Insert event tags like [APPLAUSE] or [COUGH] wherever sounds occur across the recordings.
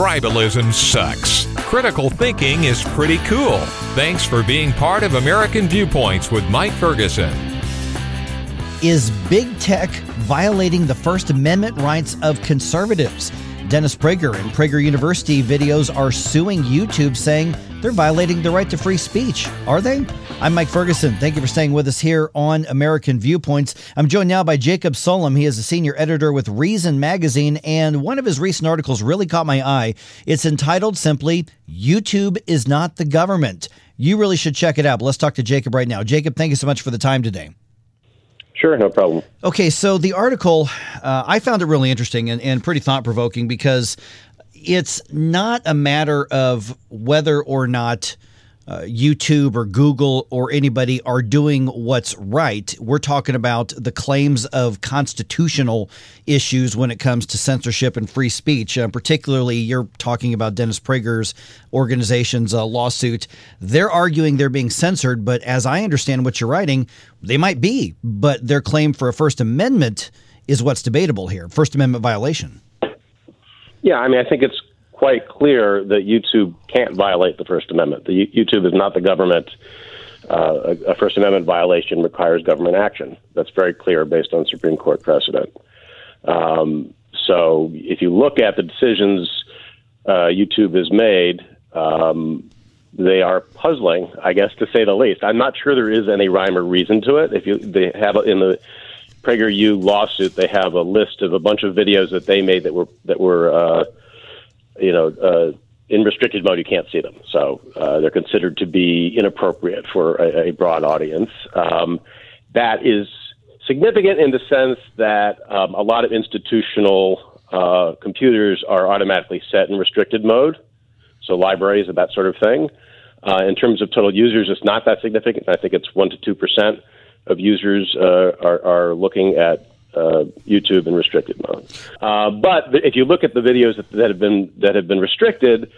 tribalism sucks. Critical thinking is pretty cool. Thanks for being part of American Viewpoints with Mike Ferguson. Is big tech violating the First Amendment rights of conservatives? Dennis Prager and Prager University videos are suing YouTube saying they're violating the right to free speech. Are they? I'm Mike Ferguson. Thank you for staying with us here on American Viewpoints. I'm joined now by Jacob Sullum. He is a senior editor with Reason Magazine, and one of his recent articles really caught my eye. It's entitled simply, YouTube is not the government. You really should check it out. But let's talk to Jacob right now. Jacob, thank you so much for the time today. Sure, no problem. Okay, so the article, uh, I found it really interesting and, and pretty thought provoking because it's not a matter of whether or not uh, YouTube or Google or anybody are doing what's right. We're talking about the claims of constitutional issues when it comes to censorship and free speech. Uh, particularly, you're talking about Dennis Prager's organization's uh, lawsuit. They're arguing they're being censored, but as I understand what you're writing, they might be. But their claim for a First Amendment is what's debatable here First Amendment violation. Yeah, I mean, I think it's quite clear that YouTube can't violate the First Amendment. The, YouTube is not the government. Uh, a, First Amendment violation requires government action. That's very clear based on Supreme Court precedent. Um, so if you look at the decisions uh, YouTube has made, um, they are puzzling, I guess, to say the least. I'm not sure there is any rhyme or reason to it. If you they have in the PragerU lawsuit, they have a list of a bunch of videos that they made that were that were uh, you know, uh, in restricted mode, you can't see them. So uh, they're considered to be inappropriate for a, a broad audience. Um, that is significant in the sense that um, a lot of institutional uh, computers are automatically set in restricted mode, so libraries and that sort of thing. Uh, in terms of total users, it's not that significant. I think it's one to two percent of users uh, are, are looking at uh, YouTube in restricted mode. Uh, but if you look at the videos that, that have been that have been restricted,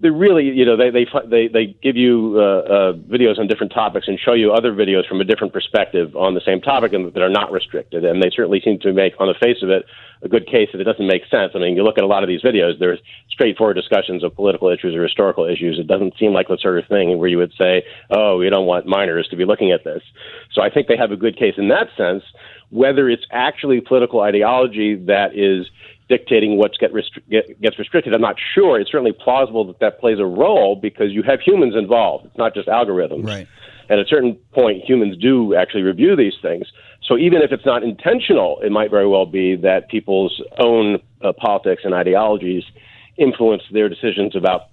they really, you know, they they they, they give you uh, uh, videos on different topics and show you other videos from a different perspective on the same topic and that are not restricted. And they certainly seem to make, on the face of it, a good case that it doesn't make sense. I mean, you look at a lot of these videos; there's straightforward discussions of political issues or historical issues. It doesn't seem like the sort of thing where you would say, "Oh, we don't want minors to be looking at this." So I think they have a good case in that sense. Whether it's actually political ideology that is dictating what get restri- get, gets restricted. I'm not sure. It's certainly plausible that that plays a role because you have humans involved. It's not just algorithms. Right. At a certain point, humans do actually review these things. So even if it's not intentional, it might very well be that people's own uh, politics and ideologies influence their decisions about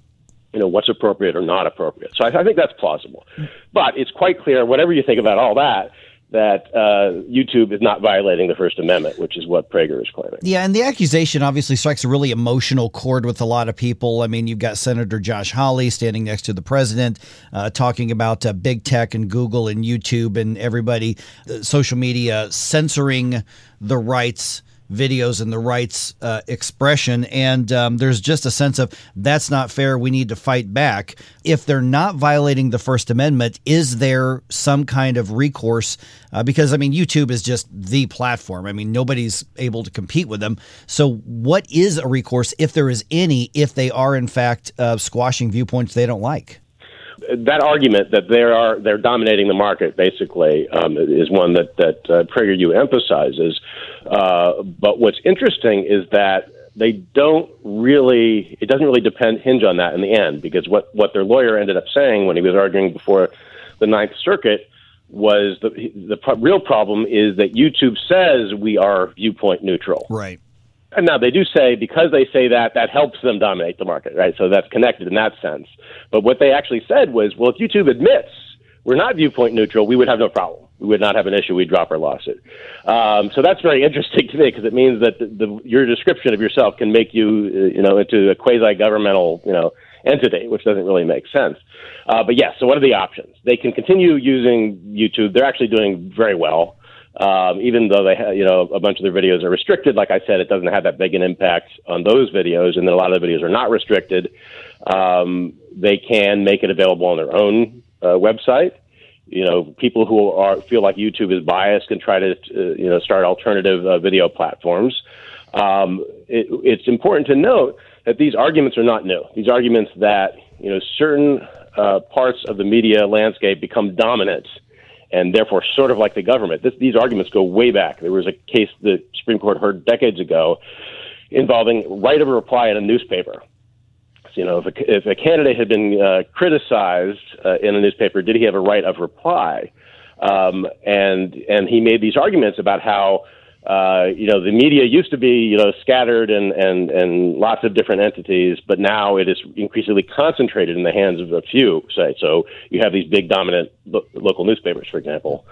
you know what's appropriate or not appropriate. So I, I think that's plausible. But it's quite clear, whatever you think about all that, that uh, YouTube is not violating the First Amendment, which is what Prager is claiming. Yeah, and the accusation obviously strikes a really emotional chord with a lot of people. I mean, you've got Senator Josh Hawley standing next to the president, uh, talking about uh, big tech and Google and YouTube and everybody, uh, social media censoring the rights videos and the rights uh, expression. And um, there's just a sense of that's not fair. We need to fight back. If they're not violating the First Amendment, is there some kind of recourse? Uh, because, I mean, YouTube is just the platform. I mean, nobody's able to compete with them. So, what is a recourse, if there is any, if they are, in fact, uh, squashing viewpoints they don't like? That argument that they are they're dominating the market basically um, is one that that uh, PragerU emphasizes. Uh, but what's interesting is that they don't really it doesn't really depend hinge on that in the end because what what their lawyer ended up saying when he was arguing before the Ninth Circuit was the the pro- real problem is that YouTube says we are viewpoint neutral. Right. Now they do say because they say that that helps them dominate the market, right? So that's connected in that sense. But what they actually said was, well, if YouTube admits we're not viewpoint neutral, we would have no problem. We would not have an issue. We'd drop our lawsuit. Um, so that's very [LAUGHS] interesting to me because it means that the, the, your description of yourself can make you, uh, you know, into a quasi-governmental, you know, entity, which doesn't really make sense. Uh, but yes, so what are the options? They can continue using YouTube. They're actually doing very well. Um, even though they, you know, a bunch of their videos are restricted, like I said, it doesn't have that big an impact on those videos, and then a lot of the videos are not restricted. Um, they can make it available on their own uh, website. You know, people who are feel like YouTube is biased can try to, uh, you know, start alternative uh, video platforms. Um, it, it's important to note that these arguments are not new. These arguments that you know certain uh, parts of the media landscape become dominant and therefore sort of like the government. This, these arguments go way back. There was a case the Supreme Court heard decades ago involving right of a reply in a newspaper. So, you know, if a, if a candidate had been uh, criticized uh, in a newspaper, did he have a right of reply? Um, and and he made these arguments about how uh, you know, the media used to be, you know, scattered and, and, and lots of different entities, but now it is increasingly concentrated in the hands of a few, say. So you have these big dominant lo- local newspapers, for example.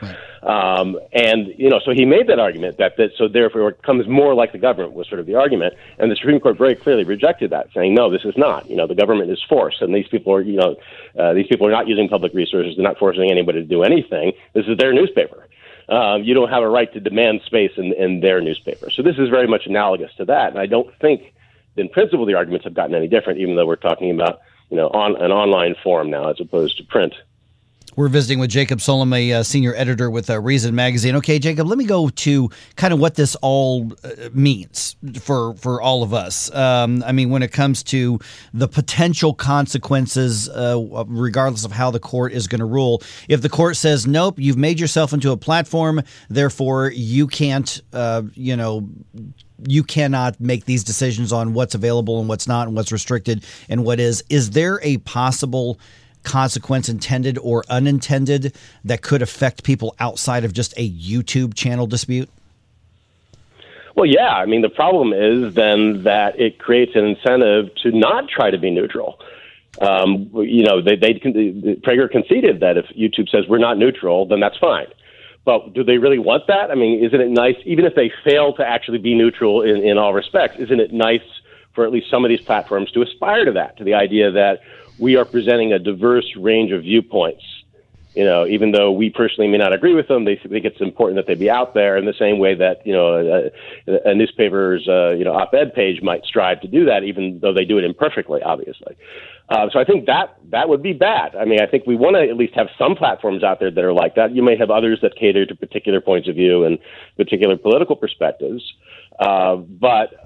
Um, and, you know, so he made that argument that, that so therefore it comes more like the government was sort of the argument. And the Supreme Court very clearly rejected that, saying, no, this is not. You know, the government is force, and these people are, you know, uh, these people are not using public resources. They're not forcing anybody to do anything. This is their newspaper uh, you don't have a right to demand space in, in their newspaper. So this is very much analogous to that. And I don't think, in principle, the arguments have gotten any different, even though we're talking about you know on an online forum now as opposed to print. We're visiting with Jacob a uh, senior editor with uh, Reason Magazine. Okay, Jacob, let me go to kind of what this all uh, means for for all of us. Um, I mean, when it comes to the potential consequences, uh, regardless of how the court is going to rule. If the court says, "Nope, you've made yourself into a platform, therefore you can't," uh, you know you cannot make these decisions on what's available and what's not and what's restricted and what is. Is there a possible consequence intended or unintended that could affect people outside of just a YouTube channel dispute? Well, yeah. I mean, the problem is then that it creates an incentive to not try to be neutral. Um, you know, they, they Prager conceded that if YouTube says we're not neutral, then that's fine. But do they really want that? I mean, isn't it nice, even if they fail to actually be neutral in, in all respects, isn't it nice for at least some of these platforms to aspire to that, to the idea that we are presenting a diverse range of viewpoints. You know, even though we personally may not agree with them, they think it's important that they be out there in the same way that you know a, a newspaper's uh, you know op-ed page might strive to do that, even though they do it imperfectly, obviously. Uh, so I think that that would be bad. I mean, I think we want to at least have some platforms out there that are like that. You may have others that cater to particular points of view and particular political perspectives. Uh, but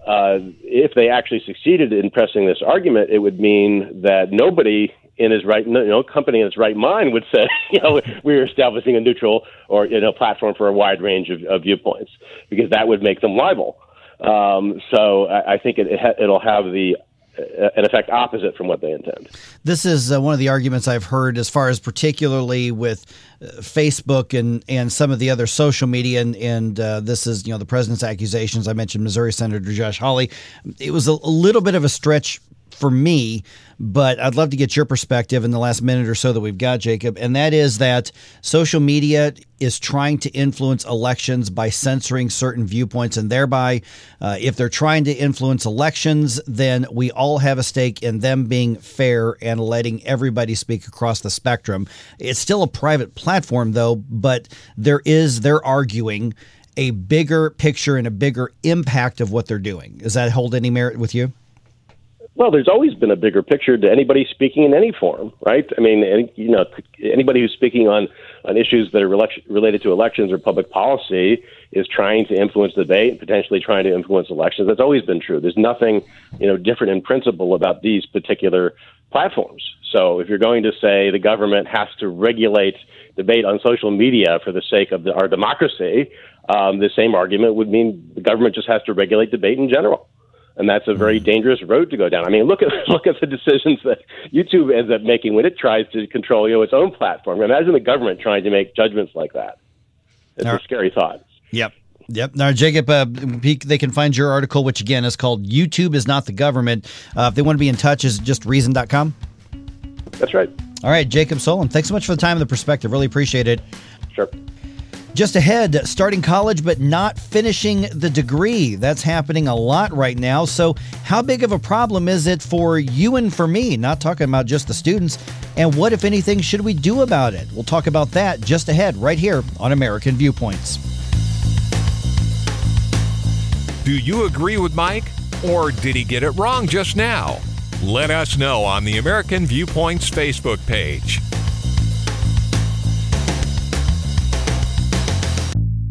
if they actually succeeded in pressing this argument, it would mean that nobody in his right, know, company in his right mind would say, [LAUGHS] you know, we're establishing a neutral or you know platform for a wide range of, of viewpoints, because that would make them liable. Um, so I, I think it, it ha- it'll have the an effect opposite from what they intend. This is uh, one of the arguments I've heard as far as particularly with uh, Facebook and, and some of the other social media. And, and uh, this is, you know, the president's accusations. I mentioned Missouri Senator Josh Hawley. It was a, a little bit of a stretch for me, but I'd love to get your perspective in the last minute or so that we've got, Jacob. And that is that social media is trying to influence elections by censoring certain viewpoints, and thereby, uh, if they're trying to influence elections, then we all have a stake in them being fair and letting everybody speak across the spectrum. It's still a private platform, though, but there is, they're arguing a bigger picture and a bigger impact of what they're doing. Does that hold any merit with you? Well, there's always been a bigger picture to anybody speaking in any forum, right? I mean, any, you know, anybody who's speaking on on issues that are related to elections or public policy is trying to influence the debate, and potentially trying to influence elections. That's always been true. There's nothing, you know, different in principle about these particular platforms. So, if you're going to say the government has to regulate debate on social media for the sake of the, our democracy, um, the same argument would mean the government just has to regulate debate in general and that's a very mm-hmm. dangerous road to go down. I mean, look at [LAUGHS] look at the decisions that YouTube ends up making when it tries to control you know, its own platform. Imagine the government trying to make judgments like that. It's a scary thought. Yep. Yep. Now, Jacob, uh, they can find your article, which again is called YouTube is Not the Government. Uh, if they want to be in touch, is just reason.com? That's right. All right, Jacob Sullum, thanks so much for the time and the perspective. Really appreciate it. Sure. Just ahead, starting college but not finishing the degree. That's happening a lot right now. So, how big of a problem is it for you and for me? Not talking about just the students. And what, if anything, should we do about it? We'll talk about that just ahead, right here on American Viewpoints. Do you agree with Mike? Or did he get it wrong just now? Let us know on the American Viewpoints Facebook page.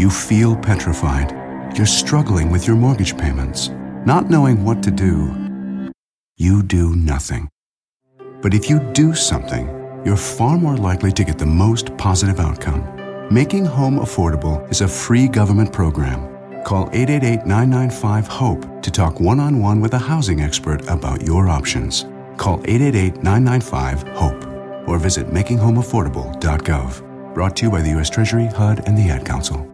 You feel petrified. You're struggling with your mortgage payments, not knowing what to do. You do nothing. But if you do something, you're far more likely to get the most positive outcome. Making Home Affordable is a free government program. Call 888 995 HOPE to talk one on one with a housing expert about your options. Call 888 995 HOPE or visit makinghomeaffordable.gov. Brought to you by the U.S. Treasury, HUD, and the Ad Council.